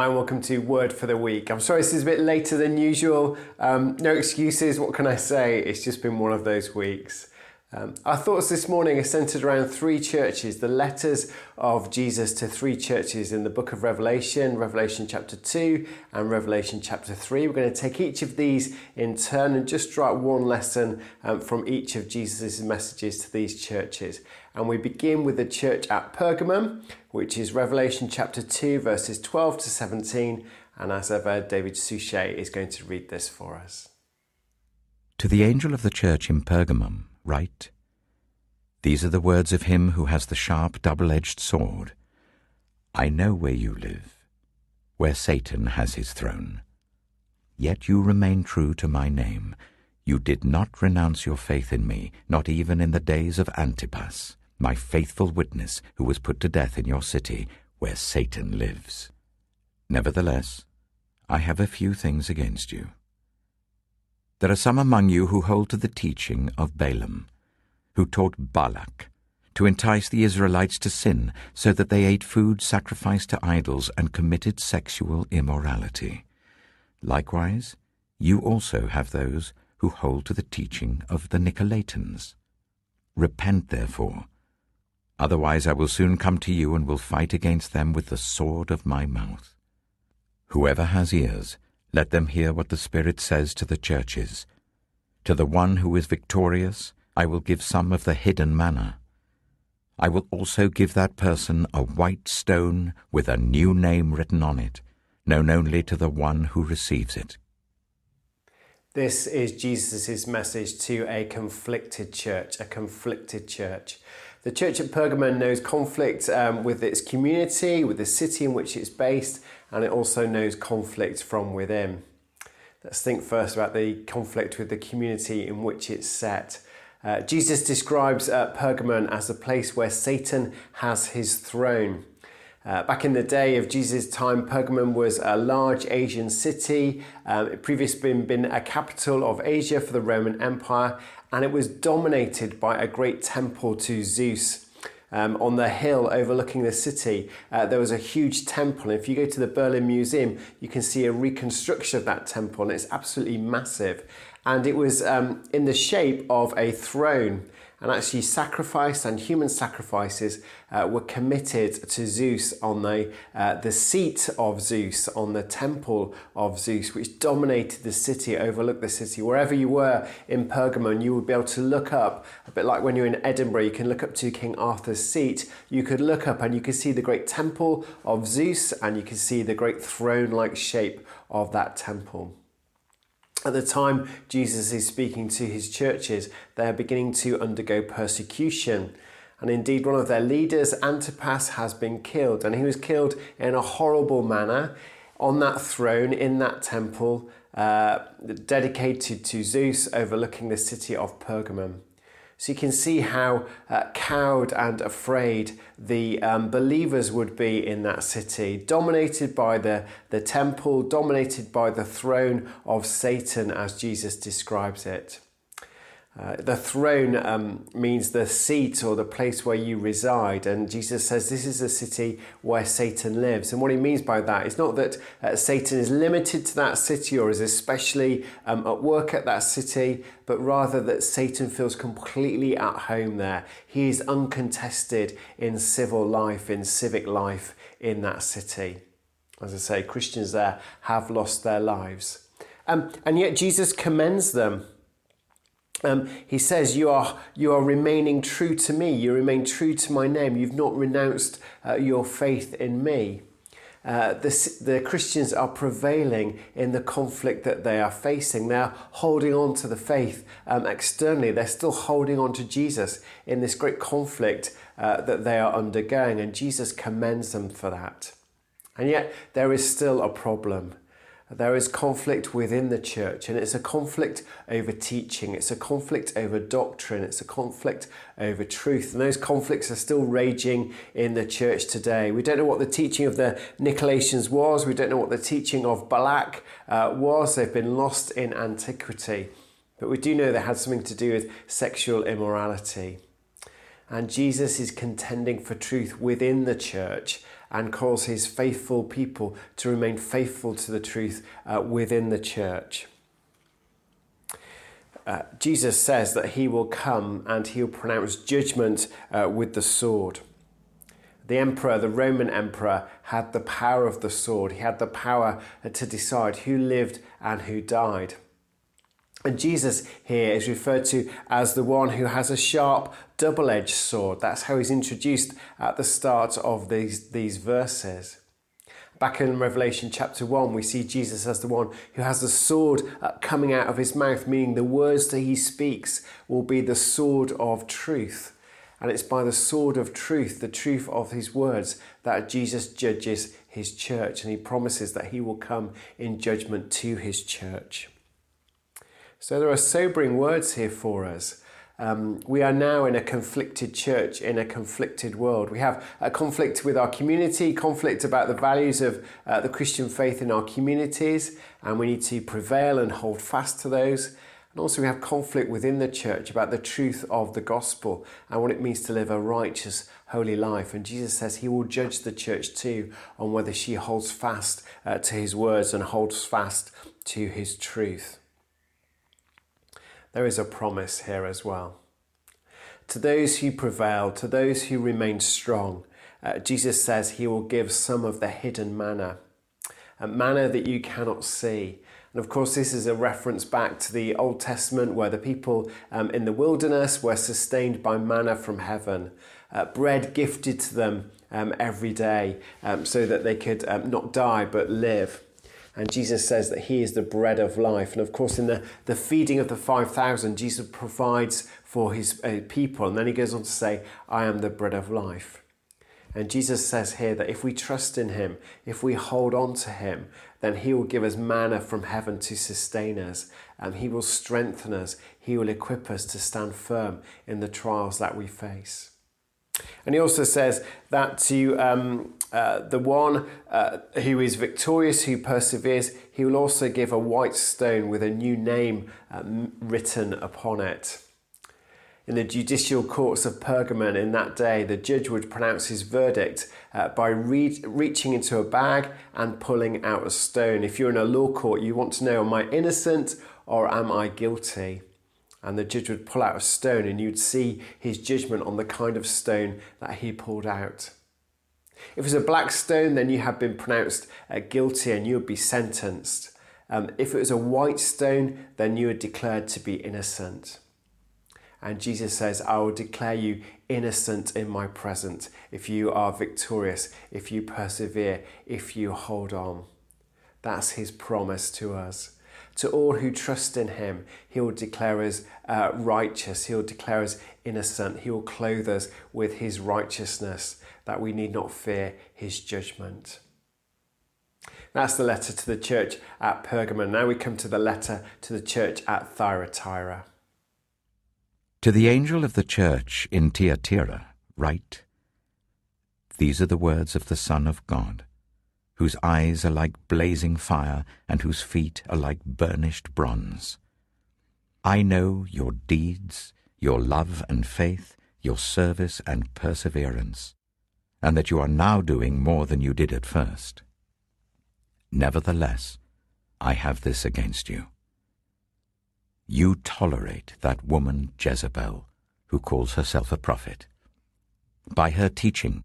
Hi, and welcome to Word for the Week. I'm sorry this is a bit later than usual. Um, no excuses, what can I say? It's just been one of those weeks. Um, our thoughts this morning are centered around three churches, the letters of Jesus to three churches in the book of Revelation, Revelation chapter 2 and Revelation chapter 3. We're going to take each of these in turn and just draw one lesson um, from each of Jesus' messages to these churches. And we begin with the church at Pergamum, which is Revelation chapter 2, verses 12 to 17. And as ever, David Suchet is going to read this for us. To the angel of the church in Pergamum, write These are the words of him who has the sharp double edged sword. I know where you live, where Satan has his throne. Yet you remain true to my name. You did not renounce your faith in me, not even in the days of Antipas, my faithful witness who was put to death in your city, where Satan lives. Nevertheless, I have a few things against you. There are some among you who hold to the teaching of Balaam, who taught Balak to entice the Israelites to sin so that they ate food sacrificed to idols and committed sexual immorality. Likewise, you also have those who hold to the teaching of the Nicolaitans. Repent, therefore. Otherwise, I will soon come to you and will fight against them with the sword of my mouth. Whoever has ears, let them hear what the Spirit says to the churches. To the one who is victorious, I will give some of the hidden manna. I will also give that person a white stone with a new name written on it, known only to the one who receives it. This is Jesus' message to a conflicted church, a conflicted church. The church at Pergamon knows conflict um, with its community, with the city in which it's based, and it also knows conflict from within. Let's think first about the conflict with the community in which it's set. Uh, Jesus describes uh, Pergamon as a place where Satan has his throne. Uh, back in the day of Jesus' time, Pergamon was a large Asian city. Um, it previously been, been a capital of Asia for the Roman Empire, and it was dominated by a great temple to Zeus. Um, on the hill overlooking the city, uh, there was a huge temple. If you go to the Berlin Museum, you can see a reconstruction of that temple, and it's absolutely massive. And it was um, in the shape of a throne and actually sacrifice and human sacrifices uh, were committed to Zeus on the, uh, the seat of Zeus, on the temple of Zeus, which dominated the city, overlooked the city. Wherever you were in Pergamon, you would be able to look up, a bit like when you're in Edinburgh, you can look up to King Arthur's seat. You could look up and you could see the great temple of Zeus and you could see the great throne like shape of that temple. At the time Jesus is speaking to his churches, they are beginning to undergo persecution. And indeed, one of their leaders, Antipas, has been killed. And he was killed in a horrible manner on that throne in that temple uh, dedicated to Zeus overlooking the city of Pergamum. So you can see how uh, cowed and afraid the um, believers would be in that city, dominated by the, the temple, dominated by the throne of Satan, as Jesus describes it. Uh, the throne um, means the seat or the place where you reside, and Jesus says this is a city where Satan lives. And what he means by that is not that uh, Satan is limited to that city or is especially um, at work at that city, but rather that Satan feels completely at home there. He is uncontested in civil life, in civic life in that city. As I say, Christians there have lost their lives. Um, and yet Jesus commends them um, he says, you are, you are remaining true to me. You remain true to my name. You've not renounced uh, your faith in me. Uh, the, the Christians are prevailing in the conflict that they are facing. They are holding on to the faith um, externally. They're still holding on to Jesus in this great conflict uh, that they are undergoing, and Jesus commends them for that. And yet, there is still a problem. There is conflict within the church, and it's a conflict over teaching, it's a conflict over doctrine, it's a conflict over truth. And those conflicts are still raging in the church today. We don't know what the teaching of the Nicolaitans was, we don't know what the teaching of Balak uh, was. They've been lost in antiquity. But we do know they had something to do with sexual immorality. And Jesus is contending for truth within the church and calls his faithful people to remain faithful to the truth uh, within the church. Uh, Jesus says that he will come and he'll pronounce judgment uh, with the sword. The emperor, the Roman emperor, had the power of the sword. He had the power to decide who lived and who died. And Jesus here is referred to as the one who has a sharp, double edged sword. That's how he's introduced at the start of these, these verses. Back in Revelation chapter 1, we see Jesus as the one who has the sword uh, coming out of his mouth, meaning the words that he speaks will be the sword of truth. And it's by the sword of truth, the truth of his words, that Jesus judges his church. And he promises that he will come in judgment to his church. So there are sobering words here for us. Um, we are now in a conflicted church, in a conflicted world. We have a conflict with our community, conflict about the values of uh, the Christian faith in our communities, and we need to prevail and hold fast to those. And also, we have conflict within the church about the truth of the gospel and what it means to live a righteous, holy life. And Jesus says he will judge the church too on whether she holds fast uh, to his words and holds fast to his truth there is a promise here as well. To those who prevail, to those who remain strong, uh, Jesus says he will give some of the hidden manna, a manna that you cannot see. And of course, this is a reference back to the Old Testament where the people um, in the wilderness were sustained by manna from heaven, uh, bread gifted to them um, every day um, so that they could um, not die but live. And Jesus says that He is the bread of life. And of course, in the, the feeding of the 5,000, Jesus provides for His uh, people. And then He goes on to say, I am the bread of life. And Jesus says here that if we trust in Him, if we hold on to Him, then He will give us manna from heaven to sustain us. And He will strengthen us. He will equip us to stand firm in the trials that we face. And he also says that to um, uh, the one uh, who is victorious, who perseveres, he will also give a white stone with a new name um, written upon it. In the judicial courts of Pergamon in that day, the judge would pronounce his verdict uh, by re- reaching into a bag and pulling out a stone. If you're in a law court, you want to know, am I innocent or am I guilty? And the judge would pull out a stone and you'd see his judgment on the kind of stone that he pulled out. If it was a black stone, then you had been pronounced uh, guilty and you would be sentenced. Um, if it was a white stone, then you were declared to be innocent. And Jesus says, I will declare you innocent in my presence if you are victorious, if you persevere, if you hold on. That's his promise to us. To all who trust in him, he will declare us uh, righteous, he will declare us innocent, he will clothe us with his righteousness, that we need not fear his judgment. That's the letter to the church at Pergamon. Now we come to the letter to the church at Thyatira. To the angel of the church in Thyatira, write These are the words of the Son of God whose eyes are like blazing fire and whose feet are like burnished bronze. I know your deeds, your love and faith, your service and perseverance, and that you are now doing more than you did at first. Nevertheless, I have this against you. You tolerate that woman Jezebel, who calls herself a prophet. By her teaching,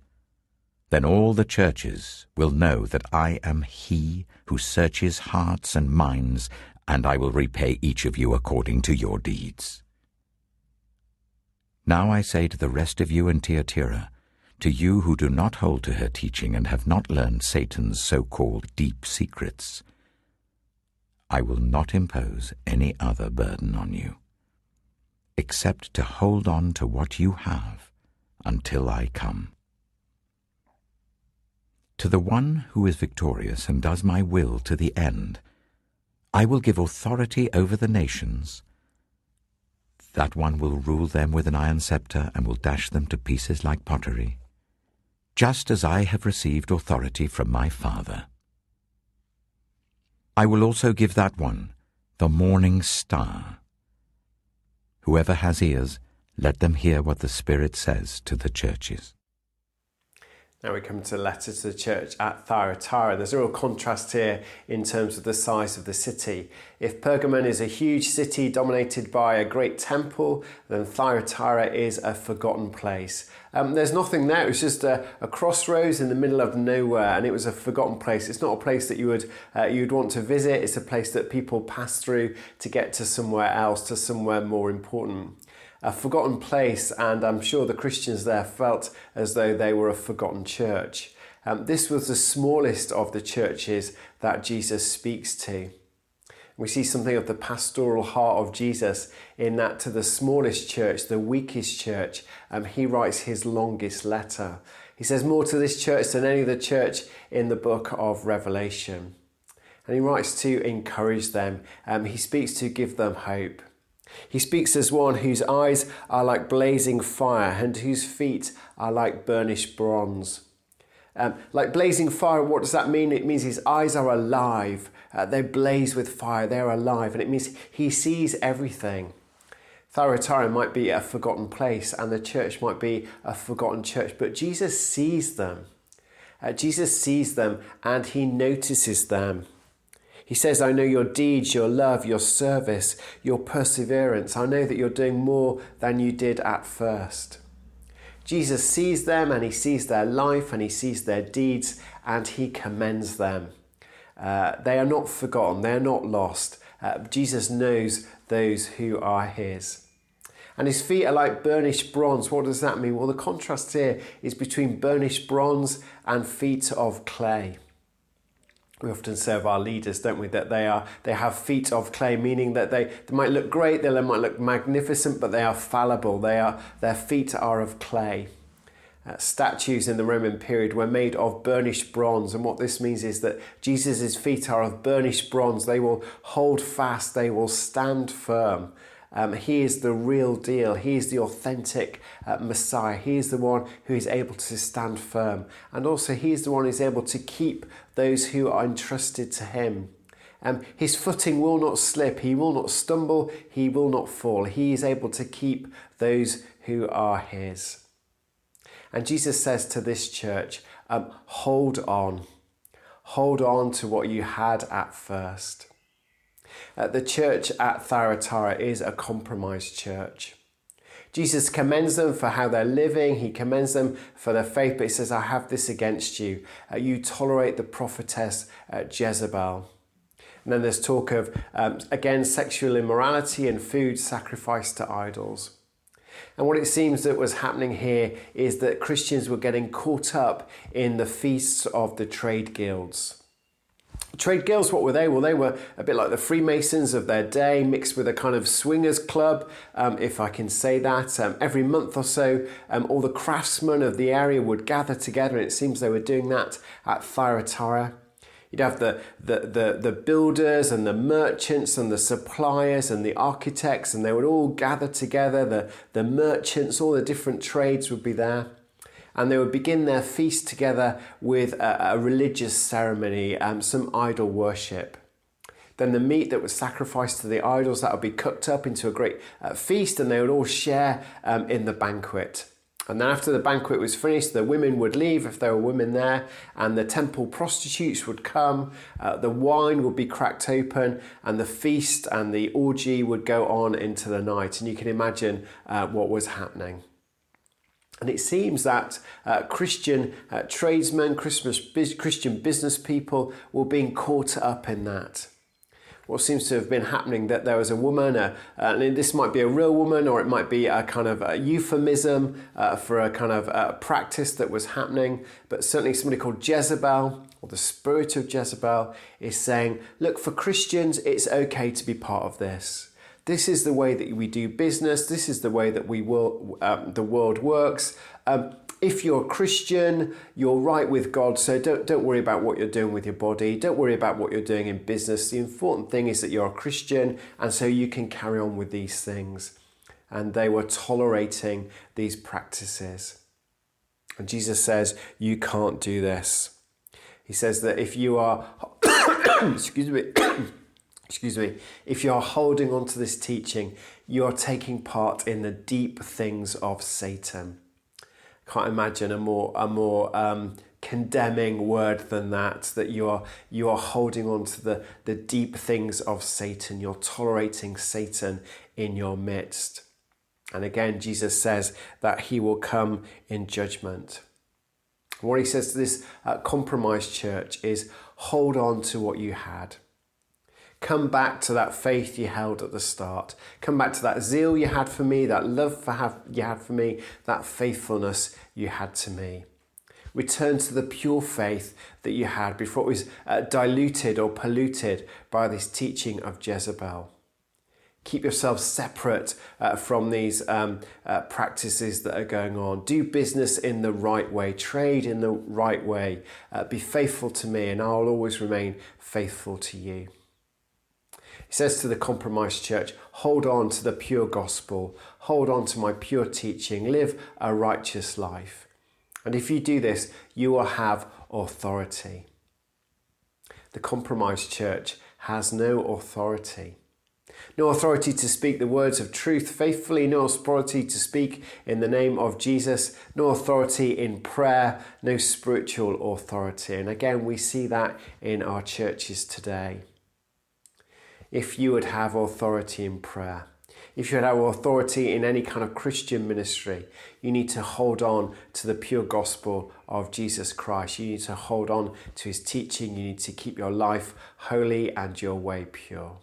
then all the churches will know that I am He who searches hearts and minds, and I will repay each of you according to your deeds. Now I say to the rest of you in Thyatira, to you who do not hold to her teaching and have not learned Satan's so-called deep secrets, I will not impose any other burden on you, except to hold on to what you have until I come. To the one who is victorious and does my will to the end, I will give authority over the nations. That one will rule them with an iron scepter and will dash them to pieces like pottery, just as I have received authority from my Father. I will also give that one the morning star. Whoever has ears, let them hear what the Spirit says to the churches. Now we come to the letter to the church at Thyatira. There's a real contrast here in terms of the size of the city. If Pergamon is a huge city dominated by a great temple, then Thyatira is a forgotten place. Um, there's nothing there. It was just a, a, crossroads in the middle of nowhere, and it was a forgotten place. It's not a place that you would uh, you'd want to visit. It's a place that people pass through to get to somewhere else, to somewhere more important a forgotten place, and I'm sure the Christians there felt as though they were a forgotten church. Um, this was the smallest of the churches that Jesus speaks to. We see something of the pastoral heart of Jesus in that to the smallest church, the weakest church, um, he writes his longest letter. He says more to this church than any other church in the book of Revelation. And he writes to encourage them, um, he speaks to give them hope. He speaks as one whose eyes are like blazing fire and whose feet are like burnished bronze. Um, like blazing fire, what does that mean? It means his eyes are alive. Uh, they blaze with fire, they're alive, and it means he sees everything. Thyatira might be a forgotten place, and the church might be a forgotten church, but Jesus sees them. Uh, Jesus sees them and he notices them. He says, I know your deeds, your love, your service, your perseverance. I know that you're doing more than you did at first. Jesus sees them and he sees their life and he sees their deeds and he commends them. Uh, they are not forgotten, they are not lost. Uh, Jesus knows those who are his. And his feet are like burnished bronze. What does that mean? Well, the contrast here is between burnished bronze and feet of clay we often serve our leaders, don't we, that they are they have feet of clay, meaning that they, they might look great, they might look magnificent, but they are fallible. They are their feet are of clay. Uh, statues in the Roman period were made of burnished bronze, and what this means is that Jesus' feet are of burnished bronze. They will hold fast, they will stand firm. Um, he is the real deal. He is the authentic uh, Messiah. He is the one who is able to stand firm. And also, He is the one who is able to keep those who are entrusted to Him. Um, his footing will not slip, he will not stumble, he will not fall. He is able to keep those who are His. And Jesus says to this church, um, hold on. Hold on to what you had at first. Uh, the church at Thyatira is a compromised church. Jesus commends them for how they're living. He commends them for their faith, but he says, I have this against you. Uh, you tolerate the prophetess uh, Jezebel. And then there's talk of, um, again, sexual immorality and food sacrificed to idols. And what it seems that was happening here is that Christians were getting caught up in the feasts of the trade guilds. Trade guilds, what were they? Well, they were a bit like the Freemasons of their day, mixed with a kind of swingers club, um, if I can say that. Um, every month or so, um, all the craftsmen of the area would gather together, and it seems they were doing that at Thyatira. You'd have the, the, the, the builders and the merchants and the suppliers and the architects, and they would all gather together. The, the merchants, all the different trades would be there and they would begin their feast together with a, a religious ceremony, um, some idol worship. Then the meat that was sacrificed to the idols that would be cooked up into a great uh, feast, and they would all share um, in the banquet. And then after the banquet was finished, the women would leave if there were women there, and the temple prostitutes would come. Uh, the wine would be cracked open, and the feast and the orgy would go on into the night. And you can imagine uh, what was happening. And it seems that uh, Christian uh, tradesmen, Christmas, Christian business people were being caught up in that. What seems to have been happening that there was a woman, uh, and this might be a real woman or it might be a kind of a euphemism uh, for a kind of uh, practice that was happening, but certainly somebody called Jezebel or the spirit of Jezebel is saying, look, for Christians, it's okay to be part of this. This is the way that we do business. This is the way that we will, um, the world works. Um, if you're a Christian, you're right with God, so don't, don't worry about what you're doing with your body. Don't worry about what you're doing in business. The important thing is that you're a Christian, and so you can carry on with these things. And they were tolerating these practices. And Jesus says, You can't do this. He says that if you are, excuse me, excuse me, if you are holding on to this teaching, you are taking part in the deep things of Satan. Can't imagine a more a more um, condemning word than that that you are you are holding on to the the deep things of Satan. You're tolerating Satan in your midst. And again Jesus says that he will come in judgment. What he says to this uh, compromised church is hold on to what you had Come back to that faith you held at the start. Come back to that zeal you had for me, that love for have, you had for me, that faithfulness you had to me. Return to the pure faith that you had before it was uh, diluted or polluted by this teaching of Jezebel. Keep yourself separate uh, from these um, uh, practices that are going on. Do business in the right way, trade in the right way. Uh, be faithful to me, and I'll always remain faithful to you. He says to the compromised church, hold on to the pure gospel, hold on to my pure teaching, live a righteous life. And if you do this, you will have authority. The compromised church has no authority. No authority to speak the words of truth faithfully, no authority to speak in the name of Jesus, no authority in prayer, no spiritual authority. And again, we see that in our churches today if you would have authority in prayer. If you have authority in any kind of Christian ministry, you need to hold on to the pure gospel of Jesus Christ. You need to hold on to his teaching. You need to keep your life holy and your way pure.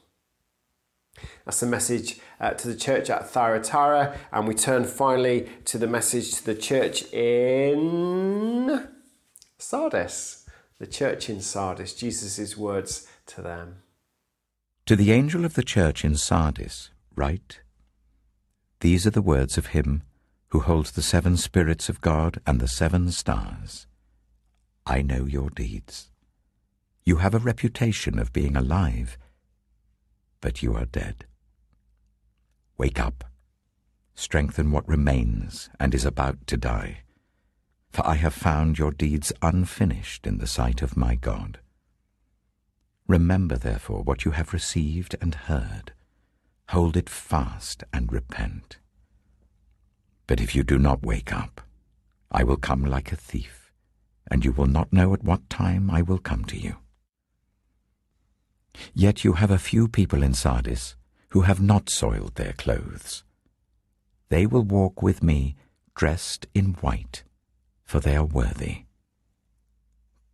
That's the message uh, to the church at Thyatira, and we turn finally to the message to the church in Sardis. The church in Sardis, Jesus' words to them. To the angel of the church in Sardis, write These are the words of him who holds the seven spirits of God and the seven stars. I know your deeds. You have a reputation of being alive, but you are dead. Wake up, strengthen what remains and is about to die, for I have found your deeds unfinished in the sight of my God. Remember, therefore, what you have received and heard. Hold it fast and repent. But if you do not wake up, I will come like a thief, and you will not know at what time I will come to you. Yet you have a few people in Sardis who have not soiled their clothes. They will walk with me dressed in white, for they are worthy.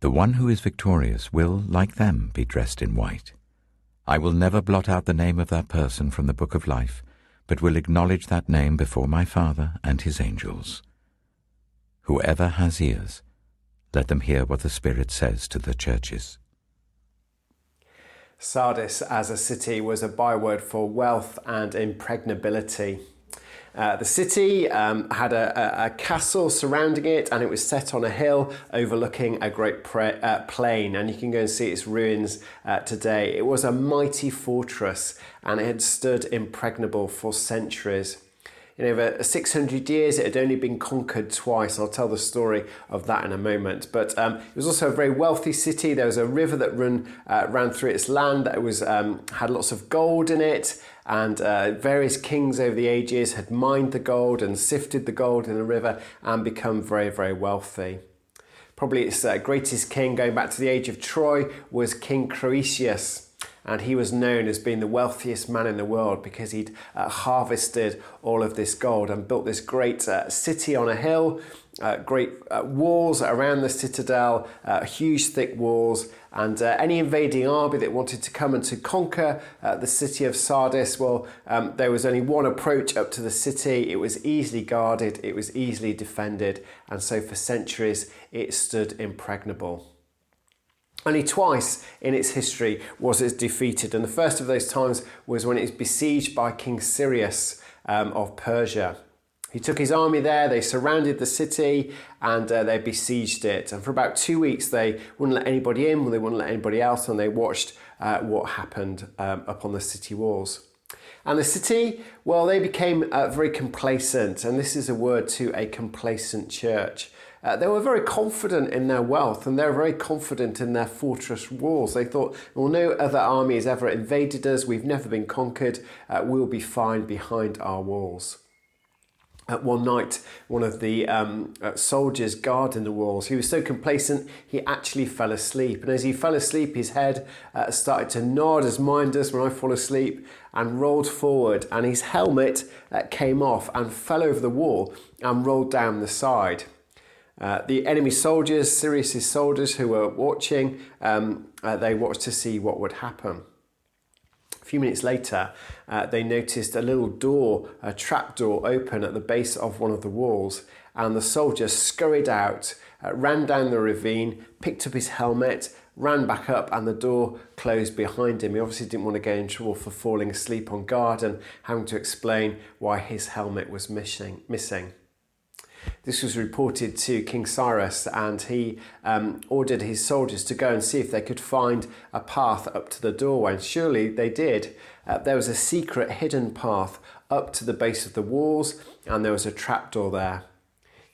The one who is victorious will, like them, be dressed in white. I will never blot out the name of that person from the book of life, but will acknowledge that name before my Father and his angels. Whoever has ears, let them hear what the Spirit says to the churches. Sardis as a city was a byword for wealth and impregnability. Uh, the city um, had a, a, a, castle surrounding it, and it was set on a hill overlooking a great pre- uh, plain. And you can go and see its ruins uh, today. It was a mighty fortress, and it had stood impregnable for centuries. In over 600 years, it had only been conquered twice. I'll tell the story of that in a moment. But um, it was also a very wealthy city. There was a river that run, uh, ran through its land that was, um, had lots of gold in it. And uh, various kings over the ages had mined the gold and sifted the gold in the river and become very, very wealthy. Probably its uh, greatest king, going back to the age of Troy, was King Croesus and he was known as being the wealthiest man in the world because he'd uh, harvested all of this gold and built this great uh, city on a hill, uh, great uh, walls around the citadel, uh, huge thick walls, and uh, any invading army that wanted to come and to conquer the city of Sardis, well, um, there was only one approach up to the city. It was easily guarded, it was easily defended, and so for centuries it stood impregnable. Only twice in its history was it defeated, and the first of those times was when it was besieged by King Cyrus um, of Persia. He took his army there, they surrounded the city, and uh, they besieged it. And for about two weeks, they wouldn't let anybody in, they wouldn't let anybody out, and they watched uh, what happened um, upon the city walls. And the city, well, they became uh, very complacent, and this is a word to a complacent church. Uh, they were very confident in their wealth and they were very confident in their fortress walls. They thought, well, no other army has ever invaded us, we've never been conquered, uh, we'll be fine behind our walls. At one night, one of the um, uh, soldiers guarding the walls, he was so complacent he actually fell asleep. And as he fell asleep, his head uh, started to nod as mine does when I fall asleep and rolled forward. And his helmet uh, came off and fell over the wall and rolled down the side. Uh, the enemy soldiers, Cyrus's soldiers who were watching, um, uh, they watched to see what would happen. A few minutes later, uh, they noticed a little door, a trap door, open at the base of one of the walls, and the soldier scurried out, uh, ran down the ravine, picked up his helmet, ran back up, and the door closed behind him. He obviously didn't want to get in trouble for falling asleep on guard and having to explain why his helmet was missing. missing. This was reported to King Cyrus, and he um, ordered his soldiers to go and see if they could find a path up to the doorway. And surely they did. Uh, there was a secret hidden path up to the base of the walls, and there was a trapdoor there.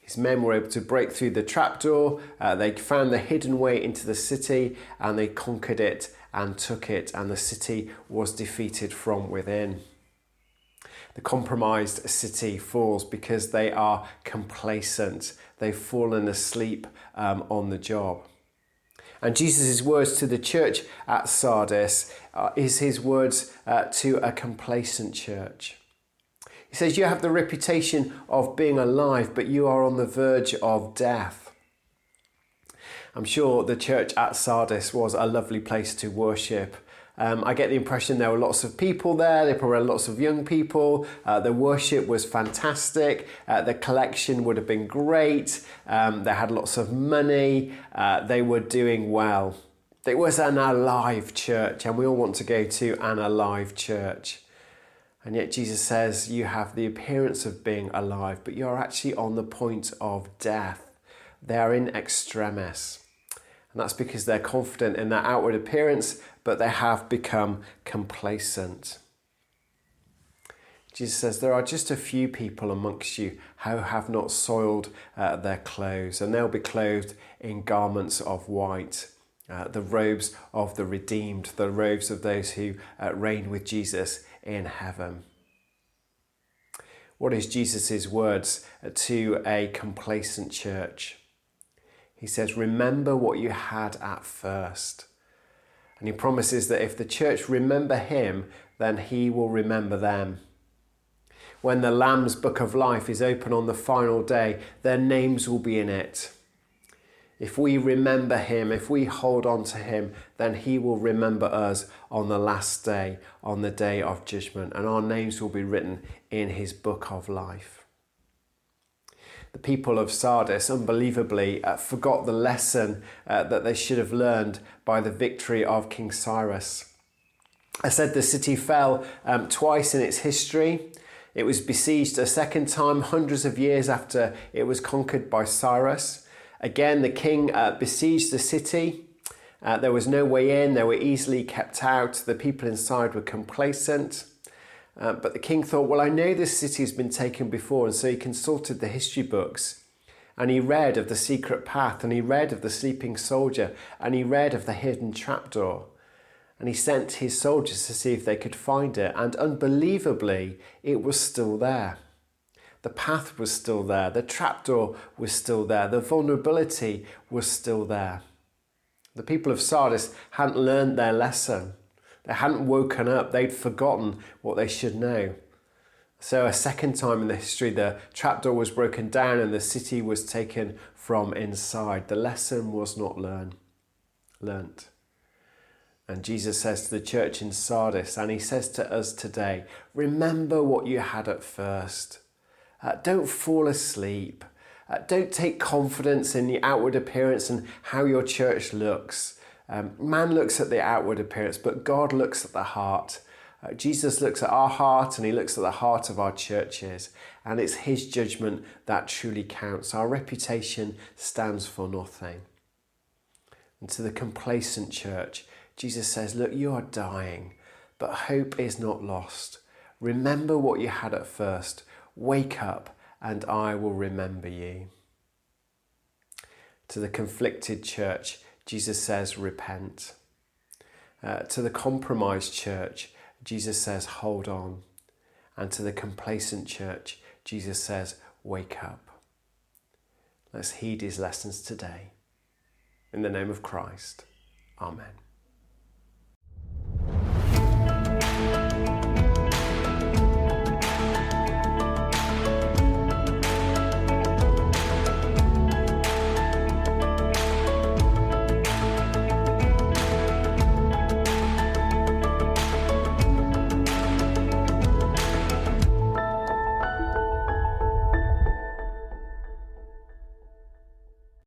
His men were able to break through the trapdoor, uh, they found the hidden way into the city, and they conquered it and took it, and the city was defeated from within the compromised city falls because they are complacent. They've fallen asleep um, on the job. And Jesus' words to the church at Sardis uh, is his words uh, to a complacent church. He says, You have the reputation of being alive, but you are on the verge of death. I'm sure the church at Sardis was a lovely place to worship. Um, I get the impression there were lots of people there. There probably were lots of young people. Uh, the worship was fantastic. Uh, the collection would have been great. Um, they had lots of money. Uh, they were doing well. It was an alive church, and we all want to go to an alive church. And yet Jesus says you have the appearance of being alive, but you're actually on the point of death. They are in extremis. And that's because they're confident in their outward appearance, but they have become complacent. Jesus says, There are just a few people amongst you who have not soiled uh, their clothes, and they'll be clothed in garments of white, uh, the robes of the redeemed, the robes of those who uh, reign with Jesus in heaven. What is Jesus' words to a complacent church? He says, Remember what you had at first. And he promises that if the church remember him, then he will remember them. When the Lamb's book of life is open on the final day, their names will be in it. If we remember him, if we hold on to him, then he will remember us on the last day, on the day of judgment, and our names will be written in his book of life the people of Sardis, unbelievably, uh, forgot the lesson uh, that they should have learned by the victory of King Cyrus. I said the city fell um, twice in its history. It was besieged a second time, hundreds of years after it was conquered by Cyrus. Again, the king uh, besieged the city. Uh, there was no way in, they were easily kept out. The people inside were complacent. Uh, but the king thought, well, I know this city has been taken before, and so he consulted the history books. And he read of the secret path, and he read of the sleeping soldier, and he read of the hidden trapdoor. And he sent his soldiers to see if they could find it, and unbelievably, it was still there. The path was still there, the trapdoor was still there, the vulnerability was still there. The people of Sardis hadn't learned their lesson. They hadn't woken up, they'd forgotten what they should know. So, a second time in the history, the trapdoor was broken down and the city was taken from inside. The lesson was not learned. learnt. And Jesus says to the church in Sardis, and he says to us today remember what you had at first. Uh, don't fall asleep. Uh, don't take confidence in the outward appearance and how your church looks. Um, man looks at the outward appearance, but God looks at the heart. Uh, Jesus looks at our heart and he looks at the heart of our churches, and it's his judgment that truly counts. Our reputation stands for nothing. And to the complacent church, Jesus says, Look, you are dying, but hope is not lost. Remember what you had at first. Wake up, and I will remember you. To the conflicted church, Jesus says, Repent. Uh, to the compromised church, Jesus says, Hold on. And to the complacent church, Jesus says, Wake up. Let's heed his lessons today. In the name of Christ, Amen.